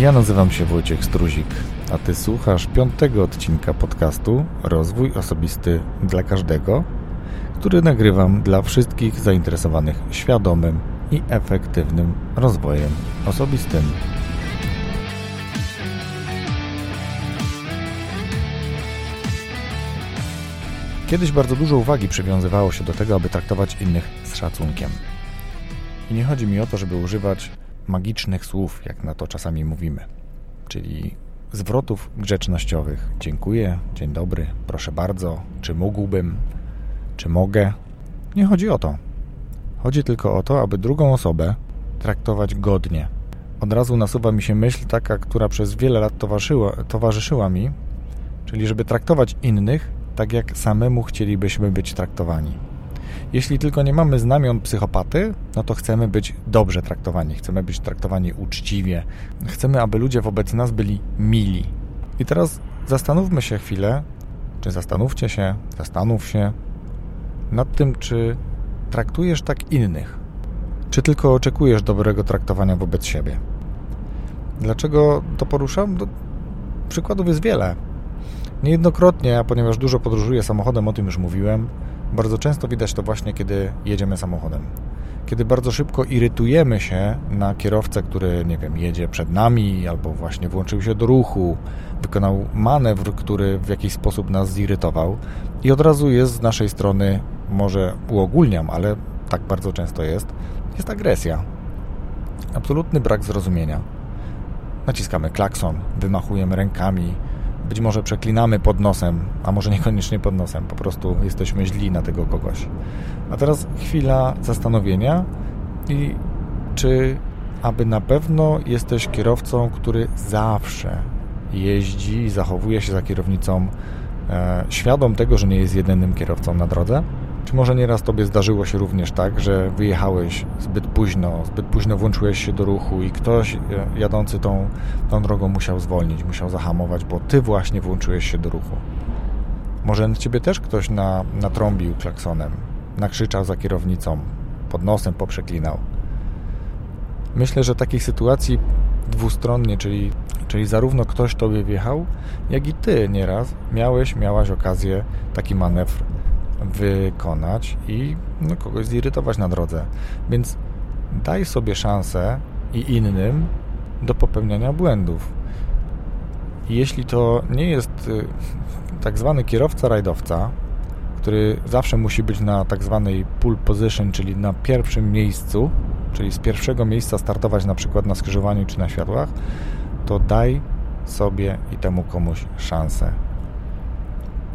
Ja nazywam się Wojciech Struzik, a Ty słuchasz piątego odcinka podcastu Rozwój Osobisty dla Każdego, który nagrywam dla wszystkich zainteresowanych świadomym i efektywnym rozwojem osobistym. Kiedyś bardzo dużo uwagi przywiązywało się do tego, aby traktować innych z szacunkiem. I nie chodzi mi o to, żeby używać magicznych słów, jak na to czasami mówimy, czyli zwrotów grzecznościowych. Dziękuję, dzień dobry, proszę bardzo, czy mógłbym, czy mogę. Nie chodzi o to. Chodzi tylko o to, aby drugą osobę traktować godnie. Od razu nasuwa mi się myśl taka, która przez wiele lat towarzyszyła, mi, czyli żeby traktować innych tak, jak samemu chcielibyśmy być traktowani. Jeśli tylko nie mamy znamion psychopaty, no to chcemy być dobrze traktowani, chcemy być traktowani uczciwie, chcemy, aby ludzie wobec nas byli mili. I teraz zastanówmy się chwilę, czy zastanówcie się, zastanów się nad tym, czy traktujesz tak innych, czy tylko oczekujesz dobrego traktowania wobec siebie. Dlaczego to poruszam? No, przykładów jest wiele. Niejednokrotnie, a ponieważ dużo podróżuję samochodem, o tym już mówiłem, bardzo często widać to właśnie, kiedy jedziemy samochodem. Kiedy bardzo szybko irytujemy się na kierowcę, który, nie wiem, jedzie przed nami albo właśnie włączył się do ruchu, wykonał manewr, który w jakiś sposób nas zirytował i od razu jest z naszej strony, może uogólniam, ale tak bardzo często jest, jest agresja. Absolutny brak zrozumienia. Naciskamy klakson, wymachujemy rękami, być może przeklinamy pod nosem, a może niekoniecznie pod nosem, po prostu jesteśmy źli na tego kogoś. A teraz chwila zastanowienia i czy aby na pewno jesteś kierowcą, który zawsze jeździ i zachowuje się za kierownicą e, świadom tego, że nie jest jedynym kierowcą na drodze? Może nieraz Tobie zdarzyło się również tak, że wyjechałeś zbyt późno, zbyt późno włączyłeś się do ruchu i ktoś e, jadący tą, tą drogą musiał zwolnić, musiał zahamować, bo Ty właśnie włączyłeś się do ruchu? Może Ciebie też ktoś na, natrąbił klaksonem, nakrzyczał za kierownicą, pod nosem poprzeklinał. Myślę, że takich sytuacji dwustronnie, czyli, czyli zarówno ktoś Tobie wjechał, jak i Ty nieraz miałeś, miałaś okazję taki manewr wykonać i no, kogoś zirytować na drodze. Więc daj sobie szansę i innym do popełniania błędów. Jeśli to nie jest y, tak zwany kierowca rajdowca, który zawsze musi być na tak zwanej pull position, czyli na pierwszym miejscu, czyli z pierwszego miejsca startować na przykład na skrzyżowaniu czy na światłach, to daj sobie i temu komuś szansę.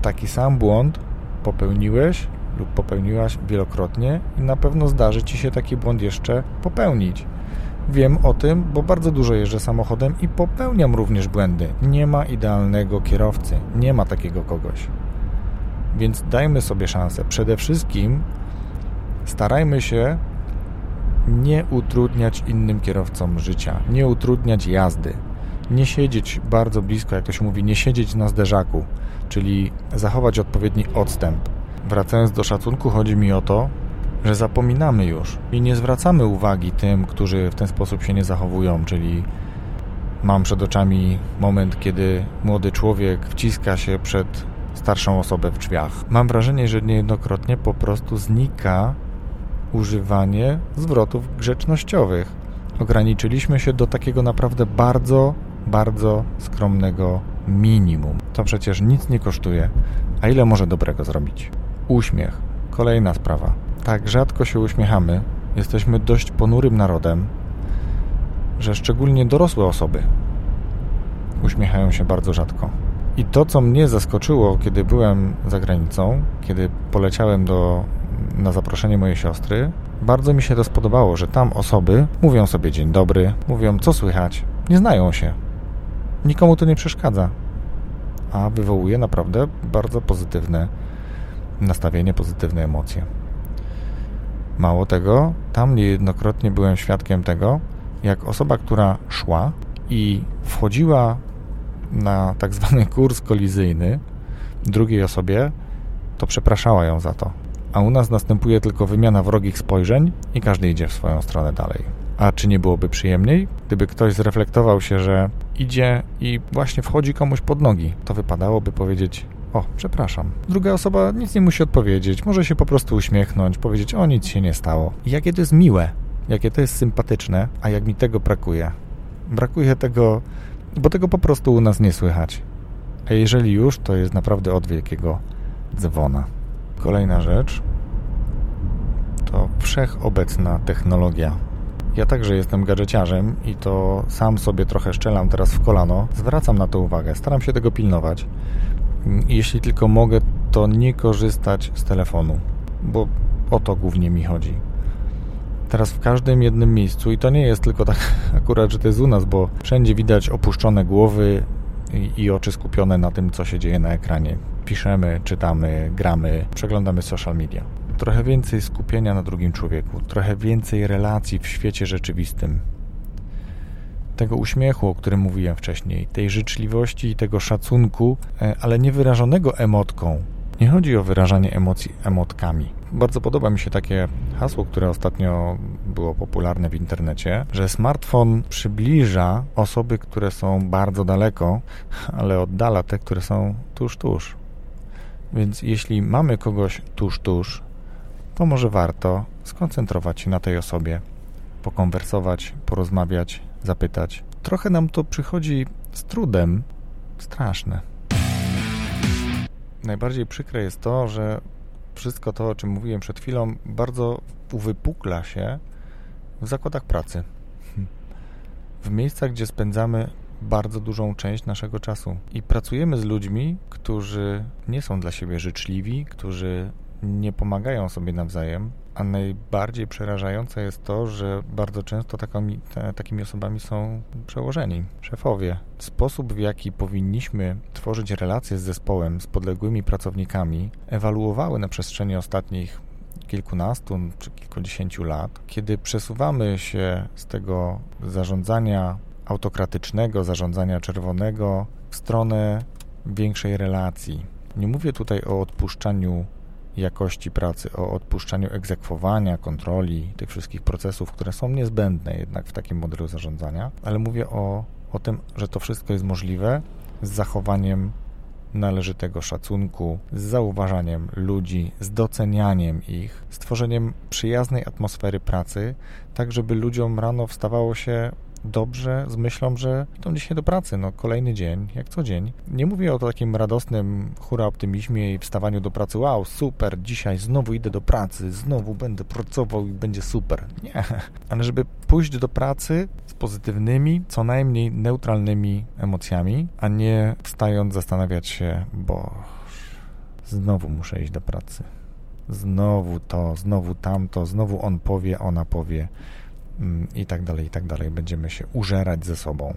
Taki sam błąd popełniłeś lub popełniłaś wielokrotnie i na pewno zdarzy Ci się taki błąd jeszcze popełnić. Wiem o tym, bo bardzo dużo jeżdżę samochodem i popełniam również błędy. Nie ma idealnego kierowcy, nie ma takiego kogoś. Więc dajmy sobie szansę. Przede wszystkim starajmy się nie utrudniać innym kierowcom życia, nie utrudniać jazdy, nie siedzieć bardzo blisko, jak to się mówi, nie siedzieć na zderzaku czyli zachować odpowiedni odstęp. Wracając do szacunku, chodzi mi o to, że zapominamy już i nie zwracamy uwagi tym, którzy w ten sposób się nie zachowują, czyli mam przed oczami moment, kiedy młody człowiek wciska się przed starszą osobę w drzwiach. Mam wrażenie, że niejednokrotnie po prostu znika używanie zwrotów grzecznościowych. Ograniczyliśmy się do takiego naprawdę bardzo, bardzo skromnego minimum. To przecież nic nie kosztuje. A ile może dobrego zrobić? Uśmiech. Kolejna sprawa. Tak rzadko się uśmiechamy, jesteśmy dość ponurym narodem, że szczególnie dorosłe osoby uśmiechają się bardzo rzadko. I to, co mnie zaskoczyło, kiedy byłem za granicą, kiedy poleciałem do, na zaproszenie mojej siostry, bardzo mi się to spodobało, że tam osoby mówią sobie dzień dobry, mówią co słychać, nie znają się, Nikomu to nie przeszkadza, a wywołuje naprawdę bardzo pozytywne nastawienie, pozytywne emocje. Mało tego, tam niejednokrotnie byłem świadkiem tego, jak osoba, która szła i wchodziła na tak zwany kurs kolizyjny drugiej osobie, to przepraszała ją za to. A u nas następuje tylko wymiana wrogich spojrzeń i każdy idzie w swoją stronę dalej. A czy nie byłoby przyjemniej, gdyby ktoś zreflektował się, że idzie i właśnie wchodzi komuś pod nogi, to wypadałoby powiedzieć: O, przepraszam. Druga osoba nic nie musi odpowiedzieć, może się po prostu uśmiechnąć, powiedzieć: O, nic się nie stało. I jakie to jest miłe, jakie to jest sympatyczne, a jak mi tego brakuje. Brakuje tego, bo tego po prostu u nas nie słychać. A jeżeli już, to jest naprawdę od wielkiego dzwona. Kolejna rzecz to wszechobecna technologia. Ja także jestem gadżeciarzem i to sam sobie trochę szczelam teraz w kolano. Zwracam na to uwagę, staram się tego pilnować. Jeśli tylko mogę, to nie korzystać z telefonu, bo o to głównie mi chodzi. Teraz w każdym jednym miejscu, i to nie jest tylko tak akurat, że to jest u nas, bo wszędzie widać opuszczone głowy i, oczy skupione na tym, co się dzieje na ekranie. Piszemy, czytamy, gramy, przeglądamy social media trochę więcej skupienia na drugim człowieku, trochę więcej relacji w świecie rzeczywistym. Tego uśmiechu, o którym mówiłem wcześniej, tej życzliwości i tego szacunku, e, ale nie wyrażonego emotką. Nie chodzi o wyrażanie emocji emotkami. Bardzo podoba mi się takie hasło, które ostatnio było popularne w internecie, że smartfon przybliża osoby, które są bardzo daleko, ale oddala te, które są tuż, tuż. Więc jeśli mamy kogoś tuż, tuż, to może warto skoncentrować się na tej osobie, pokonwersować, porozmawiać, zapytać. Trochę nam to przychodzi z trudem, straszne. Najbardziej przykre jest to, że wszystko to, o czym mówiłem przed chwilą, bardzo uwypukla się w zakładach pracy. W miejscach, gdzie spędzamy bardzo dużą część naszego czasu. I pracujemy z ludźmi, którzy nie są dla siebie życzliwi, którzy nie pomagają sobie nawzajem, a najbardziej przerażające jest to, że bardzo często takimi, takimi osobami są przełożeni, szefowie. Sposób, w jaki powinniśmy tworzyć relacje z zespołem, z podległymi pracownikami, ewaluowały na przestrzeni ostatnich kilkunastu czy kilkudziesięciu lat, kiedy przesuwamy się z tego zarządzania autokratycznego, zarządzania czerwonego w stronę większej relacji. Nie mówię tutaj o odpuszczaniu jakości pracy, o odpuszczaniu egzekwowania, kontroli, tych wszystkich procesów, które są niezbędne jednak w takim modelu zarządzania, ale mówię o, o tym, że to wszystko jest możliwe z zachowaniem należytego szacunku, z zauważaniem ludzi, z docenianiem ich, stworzeniem przyjaznej atmosfery pracy, tak żeby ludziom rano wstawało się dobrze z myślą, że idą dzisiaj do pracy, no kolejny dzień, jak co dzień. Nie mówię o takim radosnym hura optymizmie i wstawaniu do pracy, wow, super, dzisiaj znowu idę do pracy, znowu będę pracował i będzie super. Nie, ale żeby pójść do pracy z pozytywnymi, co najmniej neutralnymi emocjami, a nie wstając zastanawiać się, bo znowu muszę iść do pracy. Znowu to, znowu tamto, znowu on powie, ona powie i tak dalej, i tak dalej. Będziemy się użerać ze sobą.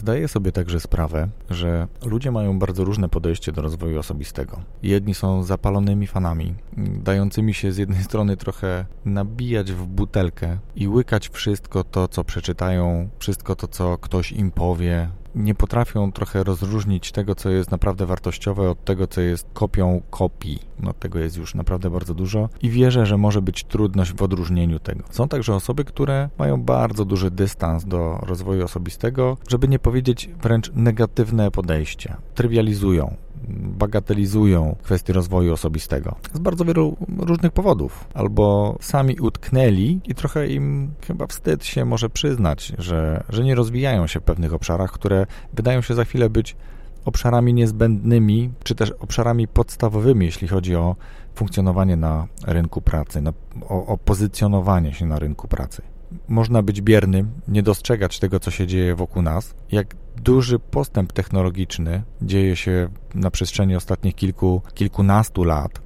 Zdaję sobie także sprawę, że ludzie mają bardzo różne podejście do rozwoju osobistego. Jedni są zapalonymi fanami, dającymi się z jednej strony trochę nabijać w butelkę i łykać wszystko to, co przeczytają, wszystko to, co ktoś im powie, nie potrafią trochę rozróżnić tego, co jest naprawdę wartościowe, od tego, co jest kopią kopii. No tego jest już naprawdę bardzo dużo i wierzę, że może być trudność w odróżnieniu tego. Są także osoby, które mają bardzo duży dystans do rozwoju osobistego, żeby nie powiedzieć wręcz negatywne podejście. Trywializują bagatelizują kwestie rozwoju osobistego. Z bardzo wielu różnych powodów. Albo sami utknęli i trochę im chyba wstyd się może przyznać, że, że nie rozwijają się w pewnych obszarach, które wydają się za chwilę być obszarami niezbędnymi, czy też obszarami podstawowymi, jeśli chodzi o funkcjonowanie na rynku pracy, na, o, o pozycjonowanie się na rynku pracy. Można być biernym, nie dostrzegać tego, co się dzieje wokół nas, jak duży postęp technologiczny dzieje się na przestrzeni ostatnich kilku, kilkunastu lat.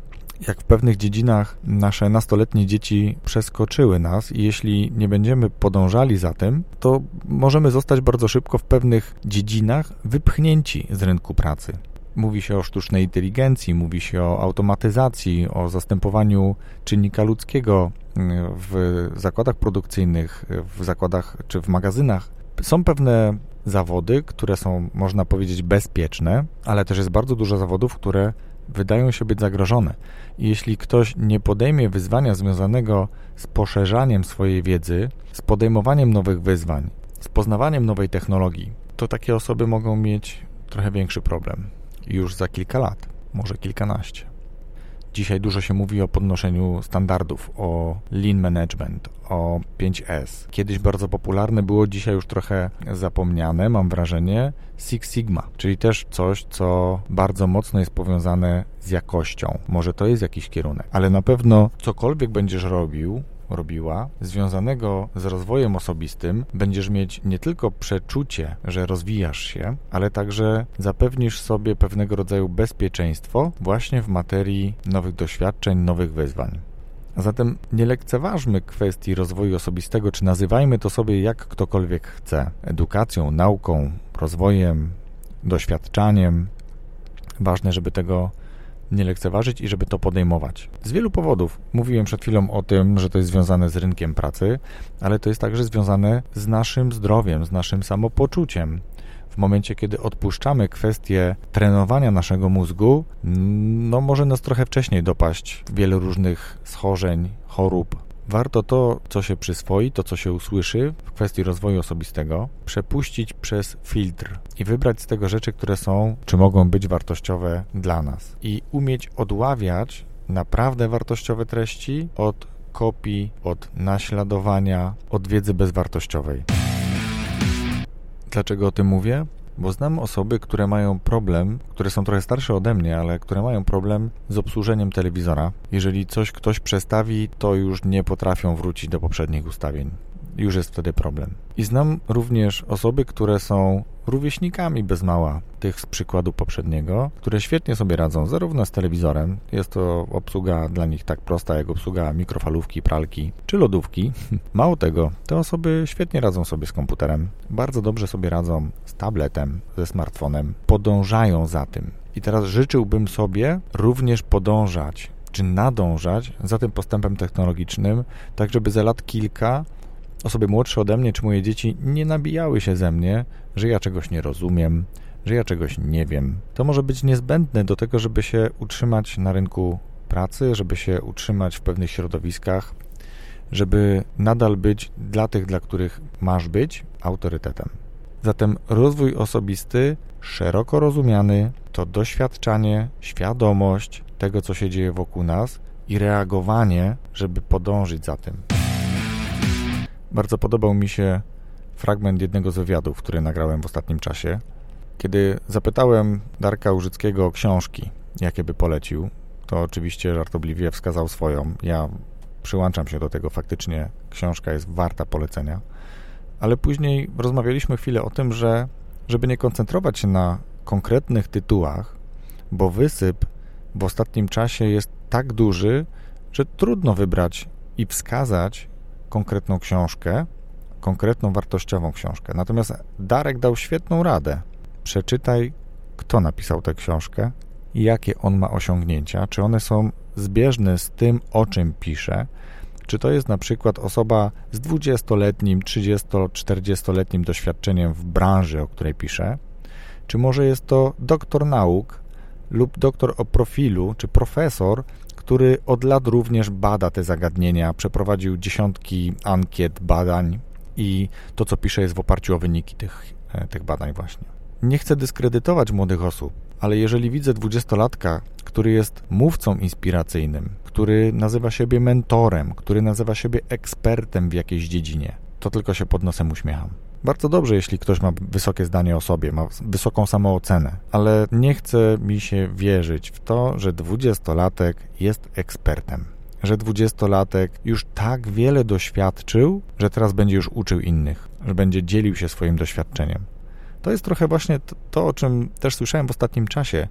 Jak w pewnych dziedzinach nasze nastoletnie dzieci przeskoczyły nas i jeśli nie będziemy podążali za tym, to możemy zostać bardzo szybko w pewnych dziedzinach wypchnięci z rynku pracy. Mówi się o sztucznej inteligencji, mówi się o automatyzacji, o zastępowaniu czynnika ludzkiego w zakładach produkcyjnych, w zakładach czy w magazynach. Są pewne zawody, które są, można powiedzieć, bezpieczne, ale też jest bardzo dużo zawodów, które wydają się być zagrożone. I jeśli ktoś nie podejmie wyzwania związanego z poszerzaniem swojej wiedzy, z podejmowaniem nowych wyzwań, z poznawaniem nowej technologii, to takie osoby mogą mieć trochę większy problem już za kilka lat, może kilkanaście. Dzisiaj dużo się mówi o podnoszeniu standardów, o lean management, o 5S. Kiedyś bardzo popularne było, dzisiaj już trochę zapomniane, mam wrażenie, Six Sigma, czyli też coś, co bardzo mocno jest powiązane z jakością. Może to jest jakiś kierunek, ale na pewno cokolwiek będziesz robił, robiła, związanego z rozwojem osobistym, będziesz mieć nie tylko przeczucie, że rozwijasz się, ale także zapewnisz sobie pewnego rodzaju bezpieczeństwo właśnie w materii nowych doświadczeń, nowych wyzwań. A zatem nie lekceważmy kwestii rozwoju osobistego, czy nazywajmy to sobie jak ktokolwiek chce edukacją, nauką, rozwojem, doświadczaniem. Ważne, żeby tego nie lekceważyć i żeby to podejmować. Z wielu powodów. Mówiłem przed chwilą o tym, że to jest związane z rynkiem pracy, ale to jest także związane z naszym zdrowiem, z naszym samopoczuciem. W momencie, kiedy odpuszczamy kwestię trenowania naszego mózgu, no może nas trochę wcześniej dopaść wiele różnych schorzeń, chorób, Warto to, co się przyswoi, to, co się usłyszy w kwestii rozwoju osobistego, przepuścić przez filtr i wybrać z tego rzeczy, które są, czy mogą być wartościowe dla nas. I umieć odławiać naprawdę wartościowe treści od kopii, od naśladowania, od wiedzy bezwartościowej. Dlaczego o tym mówię? Bo znam osoby, które mają problem, które są trochę starsze ode mnie, ale które mają problem z obsłużeniem telewizora. Jeżeli coś ktoś przestawi, to już nie potrafią wrócić do poprzednich ustawień już jest wtedy problem. I znam również osoby, które są rówieśnikami bez mała tych z przykładu poprzedniego, które świetnie sobie radzą zarówno z telewizorem, jest to obsługa dla nich tak prosta jak obsługa mikrofalówki, pralki czy lodówki. Mało tego, te osoby świetnie radzą sobie z komputerem, bardzo dobrze sobie radzą z tabletem, ze smartfonem, podążają za tym. I teraz życzyłbym sobie również podążać czy nadążać za tym postępem technologicznym, tak żeby za lat kilka osoby młodsze ode mnie, czy moje dzieci nie nabijały się ze mnie, że ja czegoś nie rozumiem, że ja czegoś nie wiem. To może być niezbędne do tego, żeby się utrzymać na rynku pracy, żeby się utrzymać w pewnych środowiskach, żeby nadal być dla tych, dla których masz być, autorytetem. Zatem rozwój osobisty, szeroko rozumiany, to doświadczanie, świadomość tego, co się dzieje wokół nas i reagowanie, żeby podążyć za tym. Bardzo podobał mi się fragment jednego z wywiadów, który nagrałem w ostatnim czasie. Kiedy zapytałem Darka Użyckiego o książki, jakie by polecił, to oczywiście żartobliwie wskazał swoją. Ja przyłączam się do tego, faktycznie książka jest warta polecenia. Ale później rozmawialiśmy chwilę o tym, że żeby nie koncentrować się na konkretnych tytułach, bo wysyp w ostatnim czasie jest tak duży, że trudno wybrać i wskazać konkretną książkę, konkretną wartościową książkę. Natomiast Darek dał świetną radę. Przeczytaj, kto napisał tę książkę jakie on ma osiągnięcia, czy one są zbieżne z tym, o czym pisze, czy to jest na przykład osoba z 20-letnim, 30-40-letnim doświadczeniem w branży, o której pisze, czy może jest to doktor nauk lub doktor o profilu, czy profesor, który od lat również bada te zagadnienia, przeprowadził dziesiątki ankiet, badań i to, co pisze, jest w oparciu o wyniki tych, e, tych badań właśnie. Nie chcę dyskredytować młodych osób, ale jeżeli widzę dwudziestolatka, który jest mówcą inspiracyjnym, który nazywa siebie mentorem, który nazywa siebie ekspertem w jakiejś dziedzinie, to tylko się pod nosem uśmiecham. Bardzo dobrze, jeśli ktoś ma wysokie zdanie o sobie, ma wysoką samoocenę, ale nie chce mi się wierzyć w to, że dwudziestolatek jest ekspertem. Że dwudziestolatek już tak wiele doświadczył, że teraz będzie już uczył innych, że będzie dzielił się swoim doświadczeniem. To jest trochę właśnie to, to o czym też słyszałem w ostatnim czasie.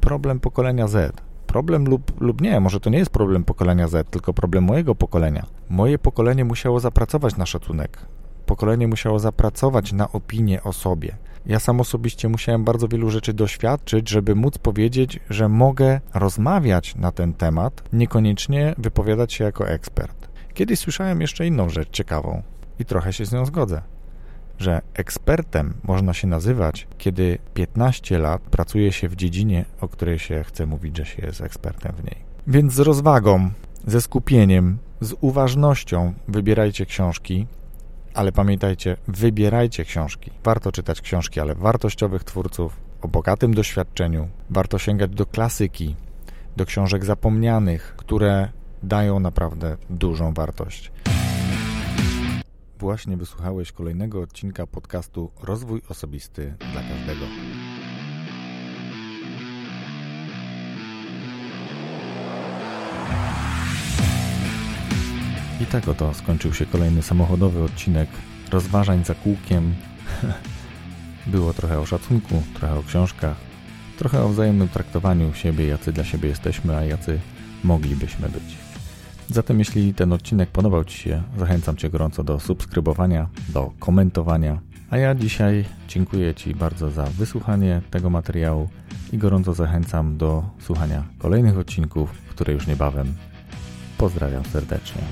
Problem pokolenia Z problem lub, lub nie, może to nie jest problem pokolenia Z, tylko problem mojego pokolenia. Moje pokolenie musiało zapracować na szacunek, pokolenie musiało zapracować na opinię o sobie. Ja sam osobiście musiałem bardzo wielu rzeczy doświadczyć, żeby móc powiedzieć, że mogę rozmawiać na ten temat, niekoniecznie wypowiadać się jako ekspert. Kiedyś słyszałem jeszcze inną rzecz ciekawą i trochę się z nią zgodzę. że ekspertem można się nazywać, kiedy 15 lat pracuje się w dziedzinie, o której się chce mówić, że się jest ekspertem w niej. Więc z rozwagą, ze skupieniem, z uważnością wybierajcie książki, ale pamiętajcie, wybierajcie książki. Warto czytać książki, ale wartościowych twórców, o bogatym doświadczeniu. Warto sięgać do klasyki, do książek zapomnianych, które dają naprawdę dużą wartość. Właśnie wysłuchałeś kolejnego odcinka podcastu Rozwój Osobisty dla Każdego. I tak oto skończył się kolejny samochodowy odcinek rozważań za kółkiem. Było trochę o szacunku, trochę o książkach, trochę o wzajemnym traktowaniu siebie, jacy dla siebie jesteśmy, a jacy moglibyśmy być. Zatem jeśli ten odcinek podobał Ci się, zachęcam Cię gorąco do subskrybowania, do komentowania. A ja dzisiaj dziękuję Ci bardzo za wysłuchanie tego materiału i gorąco zachęcam do słuchania kolejnych odcinków, które już niebawem. Pozdrawiam serdecznie.